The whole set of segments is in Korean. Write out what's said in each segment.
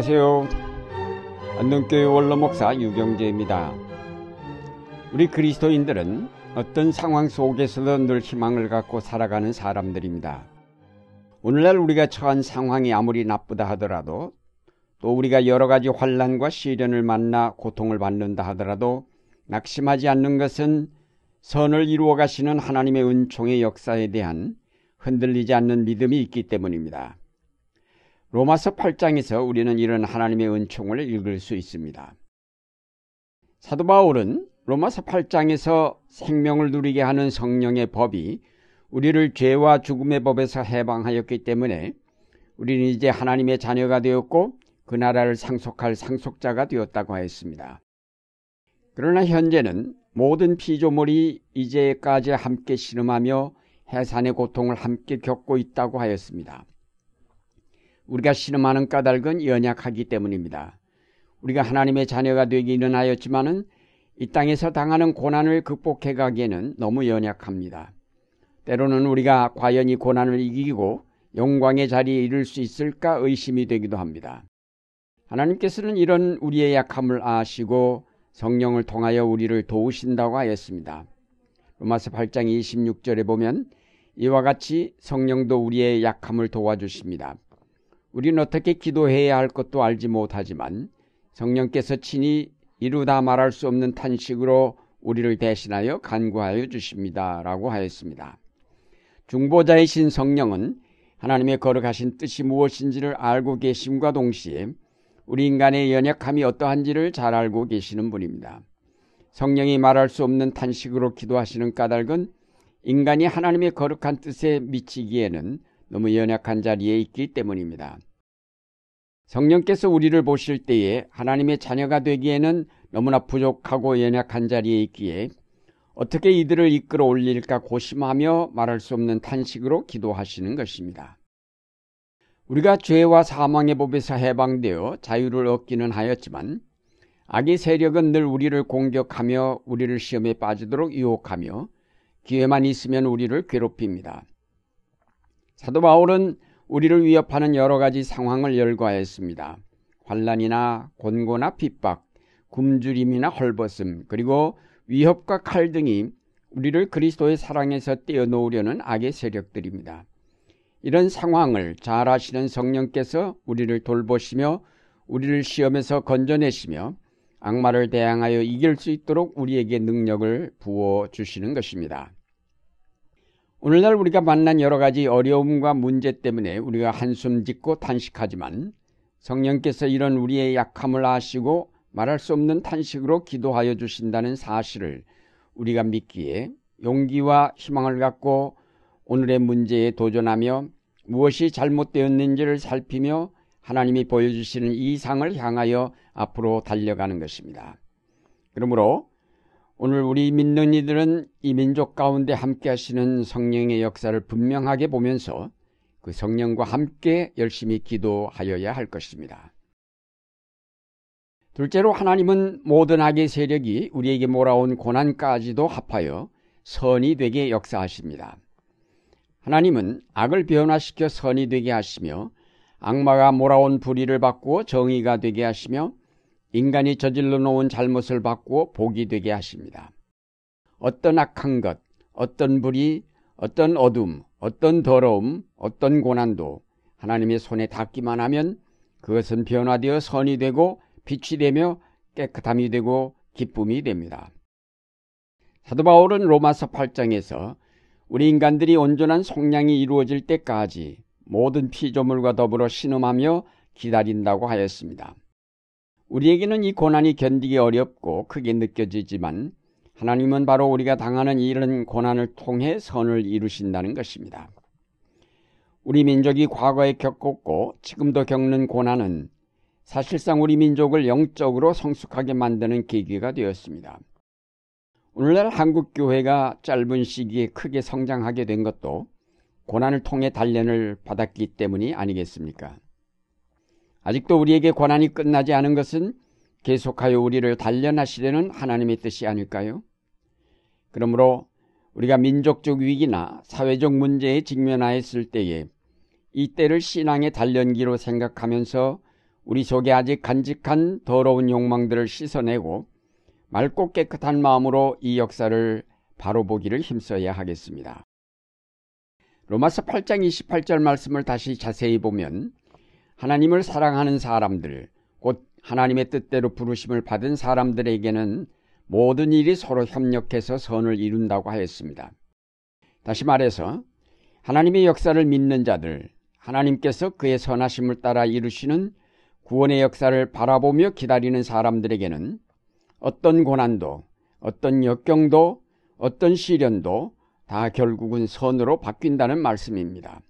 안녕하세요. 안동교회 원로목사 유경재입니다. 우리 그리스도인들은 어떤 상황 속에서도 늘 희망을 갖고 살아가는 사람들입니다. 오늘날 우리가 처한 상황이 아무리 나쁘다 하더라도 또 우리가 여러 가지 환란과 시련을 만나 고통을 받는다 하더라도 낙심하지 않는 것은 선을 이루어 가시는 하나님의 은총의 역사에 대한 흔들리지 않는 믿음이 있기 때문입니다. 로마서 8장에서 우리는 이런 하나님의 은총을 읽을 수 있습니다. 사도 바울은 로마서 8장에서 생명을 누리게 하는 성령의 법이 우리를 죄와 죽음의 법에서 해방하였기 때문에 우리는 이제 하나님의 자녀가 되었고 그 나라를 상속할 상속자가 되었다고 하였습니다. 그러나 현재는 모든 피조물이 이제까지 함께 신음하며 해산의 고통을 함께 겪고 있다고 하였습니다. 우리가 신음하는 까닭은 연약하기 때문입니다. 우리가 하나님의 자녀가 되기는 하였지만은 이 땅에서 당하는 고난을 극복해 가기에는 너무 연약합니다. 때로는 우리가 과연 이 고난을 이기고 영광의 자리에 이를 수 있을까 의심이 되기도 합니다. 하나님께서는 이런 우리의 약함을 아시고 성령을 통하여 우리를 도우신다고 하였습니다. 로마서 8장 26절에 보면 이와 같이 성령도 우리의 약함을 도와주십니다. 우리는 어떻게 기도해야 할 것도 알지 못하지만 성령께서 친히 이루다 말할 수 없는 탄식으로 우리를 대신하여 간구하여 주십니다. 라고 하였습니다. 중보자이신 성령은 하나님의 거룩하신 뜻이 무엇인지를 알고 계심과 동시에 우리 인간의 연약함이 어떠한지를 잘 알고 계시는 분입니다. 성령이 말할 수 없는 탄식으로 기도하시는 까닭은 인간이 하나님의 거룩한 뜻에 미치기에는 너무 연약한 자리에 있기 때문입니다. 성령께서 우리를 보실 때에 하나님의 자녀가 되기에는 너무나 부족하고 연약한 자리에 있기에 어떻게 이들을 이끌어 올릴까 고심하며 말할 수 없는 탄식으로 기도하시는 것입니다. 우리가 죄와 사망의 법에서 해방되어 자유를 얻기는 하였지만 악의 세력은 늘 우리를 공격하며 우리를 시험에 빠지도록 유혹하며 기회만 있으면 우리를 괴롭힙니다. 사도 바울은 우리를 위협하는 여러 가지 상황을 열거하였습니다. 환란이나 곤고나 핍박, 굶주림이나 헐벗음, 그리고 위협과 칼 등이 우리를 그리스도의 사랑에서 떼어놓으려는 악의 세력들입니다. 이런 상황을 잘 아시는 성령께서 우리를 돌보시며 우리를 시험에서 건져내시며 악마를 대항하여 이길 수 있도록 우리에게 능력을 부어 주시는 것입니다. 오늘날 우리가 만난 여러 가지 어려움과 문제 때문에 우리가 한숨 짓고 탄식하지만 성령께서 이런 우리의 약함을 아시고 말할 수 없는 탄식으로 기도하여 주신다는 사실을 우리가 믿기에 용기와 희망을 갖고 오늘의 문제에 도전하며 무엇이 잘못되었는지를 살피며 하나님이 보여주시는 이 상을 향하여 앞으로 달려가는 것입니다. 그러므로 오늘 우리 믿는 이들은 이 민족 가운데 함께 하시는 성령의 역사를 분명하게 보면서 그 성령과 함께 열심히 기도하여야 할 것입니다. 둘째로 하나님은 모든 악의 세력이 우리에게 몰아온 고난까지도 합하여 선이 되게 역사하십니다. 하나님은 악을 변화시켜 선이 되게 하시며 악마가 몰아온 불의를 바꾸어 정의가 되게 하시며 인간이 저질러 놓은 잘못을 바꾸어 복이 되게 하십니다. 어떤 악한 것, 어떤 불의, 어떤 어둠, 어떤 더러움, 어떤 고난도 하나님의 손에 닿기만 하면 그것은 변화되어 선이 되고 빛이 되며 깨끗함이 되고 기쁨이 됩니다. 사도 바울은 로마서 8장에서 우리 인간들이 온전한 속량이 이루어질 때까지 모든 피조물과 더불어 신음하며 기다린다고 하였습니다. 우리에게는 이 고난이 견디기 어렵고 크게 느껴지지만 하나님은 바로 우리가 당하는 이런 고난을 통해 선을 이루신다는 것입니다. 우리 민족이 과거에 겪었고 지금도 겪는 고난은 사실상 우리 민족을 영적으로 성숙하게 만드는 계기가 되었습니다. 오늘날 한국 교회가 짧은 시기에 크게 성장하게 된 것도 고난을 통해 단련을 받았기 때문이 아니겠습니까? 아직도 우리에게 고난이 끝나지 않은 것은 계속하여 우리를 단련하시려는 하나님의 뜻이 아닐까요? 그러므로 우리가 민족적 위기나 사회적 문제에 직면하였을 때에 이 때를 신앙의 단련기로 생각하면서 우리 속에 아직 간직한 더러운 욕망들을 씻어내고 맑고 깨끗한 마음으로 이 역사를 바로 보기를 힘써야 하겠습니다. 로마서 8장 28절 말씀을 다시 자세히 보면 하나님을 사랑하는 사람들, 곧 하나님의 뜻대로 부르심을 받은 사람들에게는 모든 일이 서로 협력해서 선을 이룬다고 하였습니다. 다시 말해서 하나님의 역사를 믿는 자들, 하나님께서 그의 선하심을 따라 이루시는 구원의 역사를 바라보며 기다리는 사람들에게는 어떤 고난도, 어떤 역경도, 어떤 시련도 다 결국은 선으로 바뀐다는 말씀입니다.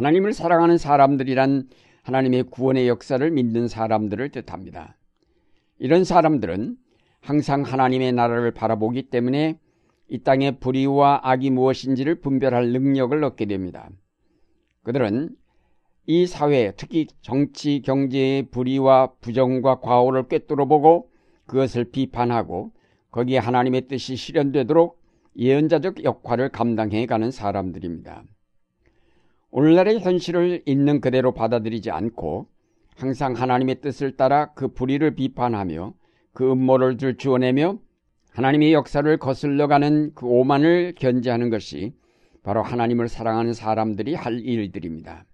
하나님을 사랑하는 사람들이란 하나님의 구원의 역사를 믿는 사람들을 뜻합니다. 이런 사람들은 항상 하나님의 나라를 바라보기 때문에 이 땅의 불의와 악이 무엇인지를 분별할 능력을 얻게 됩니다. 그들은 이 사회, 특히 정치, 경제의 불의와 부정과 과오를 꿰뚫어 보고 그것을 비판하고 거기에 하나님의 뜻이 실현되도록 예언자적 역할을 감당해 가는 사람들입니다. 오늘날의 현실을 있는 그대로 받아들이지 않고 항상 하나님의 뜻을 따라 그 불의를 비판하며 그 음모를 들추어내며 하나님의 역사를 거슬러가는 그 오만을 견제하는 것이 바로 하나님을 사랑하는 사람들이 할 일들입니다.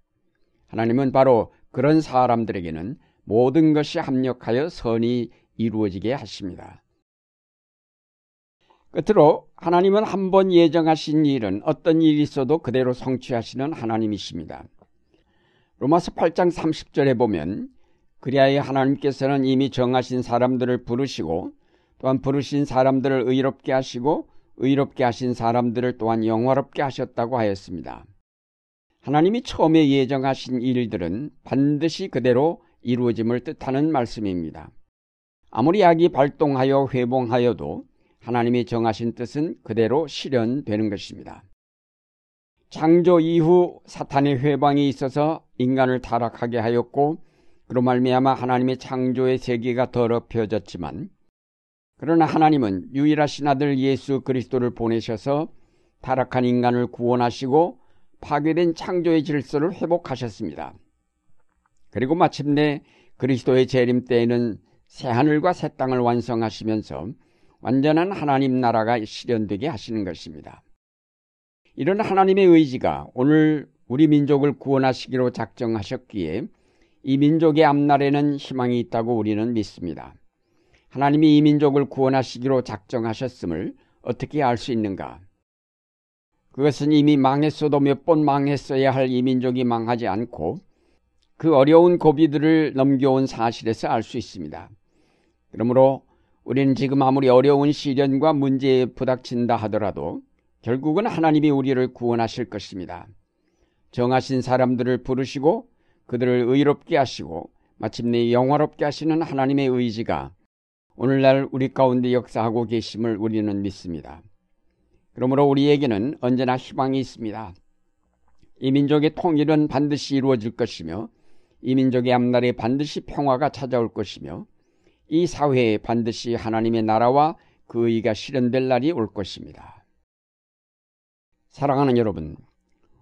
하나님은 바로 그런 사람들에게는 모든 것이 합력하여 선이 이루어지게 하십니다. 끝으로 하나님은 한 번 예정하신 일은 어떤 일이 있어도 그대로 성취하시는 하나님이십니다. 로마서 8장 30절에 보면 그리하여 하나님께서는 이미 정하신 사람들을 부르시고 또한 부르신 사람들을 의롭게 하시고 의롭게 하신 사람들을 또한 영화롭게 하셨다고 하였습니다. 하나님이 처음에 예정하신 일들은 반드시 그대로 이루어짐을 뜻하는 말씀입니다. 아무리 악이 발동하여 회봉하여도 하나님이 정하신 뜻은 그대로 실현되는 것입니다. 창조 이후 사탄의 회방이 있어서 인간을 타락하게 하였고 그로 말미암아 하나님의 창조의 세계가 더럽혀졌지만 그러나 하나님은 유일하신 아들 예수 그리스도를 보내셔서 타락한 인간을 구원하시고 파괴된 창조의 질서를 회복하셨습니다. 그리고 마침내 그리스도의 재림 때에는 새 하늘과 새 땅을 완성하시면서 완전한 하나님 나라가 실현되게 하시는 것입니다. 이런 하나님의 의지가 오늘 우리 민족을 구원하시기로 작정하셨기에 이 민족의 앞날에는 희망이 있다고 우리는 믿습니다. 하나님이 이 민족을 구원하시기로 작정하셨음을 어떻게 알 수 있는가? 그것은 이미 망했어도 몇 번 망했어야 할 이 민족이 망하지 않고 그 어려운 고비들을 넘겨온 사실에서 알 수 있습니다. 그러므로 우리는 지금 아무리 어려운 시련과 문제에 부닥친다 하더라도 결국은 하나님이 우리를 구원하실 것입니다. 정하신 사람들을 부르시고 그들을 의롭게 하시고 마침내 영화롭게 하시는 하나님의 의지가 오늘날 우리 가운데 역사하고 계심을 우리는 믿습니다. 그러므로 우리에게는 언제나 희망이 있습니다. 이 민족의 통일은 반드시 이루어질 것이며 이 민족의 앞날에 반드시 평화가 찾아올 것이며 이 사회에 반드시 하나님의 나라와 그 의가 실현될 날이 올 것입니다. 사랑하는 여러분,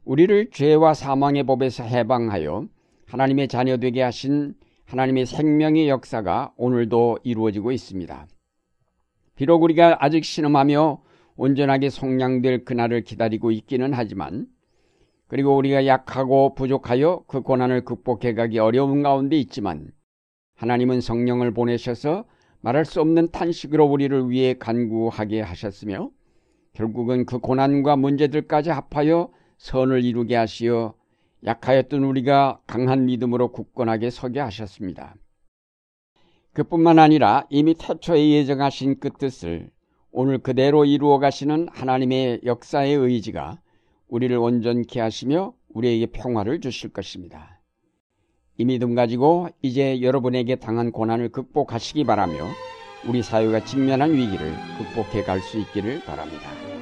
우리를 죄와 사망의 법에서 해방하여 하나님의 자녀 되게 하신 하나님의 생명의 역사가 오늘도 이루어지고 있습니다. 비록 우리가 아직 신음하며 온전하게 성량될 그날을 기다리고 있기는 하지만 그리고 우리가 약하고 부족하여 그 고난을 극복해 가기 어려운 가운데 있지만 하나님은 성령을 보내셔서 말할 수 없는 탄식으로 우리를 위해 간구하게 하셨으며 결국은 그 고난과 문제들까지 합하여 선을 이루게 하시어 약하였던 우리가 강한 믿음으로 굳건하게 서게 하셨습니다. 그뿐만 아니라 이미 태초에 예정하신 그 뜻을 오늘 그대로 이루어 가시는 하나님의 역사의 의지가 우리를 온전케 하시며 우리에게 평화를 주실 것입니다. 이 믿음 가지고 이제 여러분에게 당한 고난을 극복하시기 바라며 우리 사회가 직면한 위기를 극복해 갈 수 있기를 바랍니다.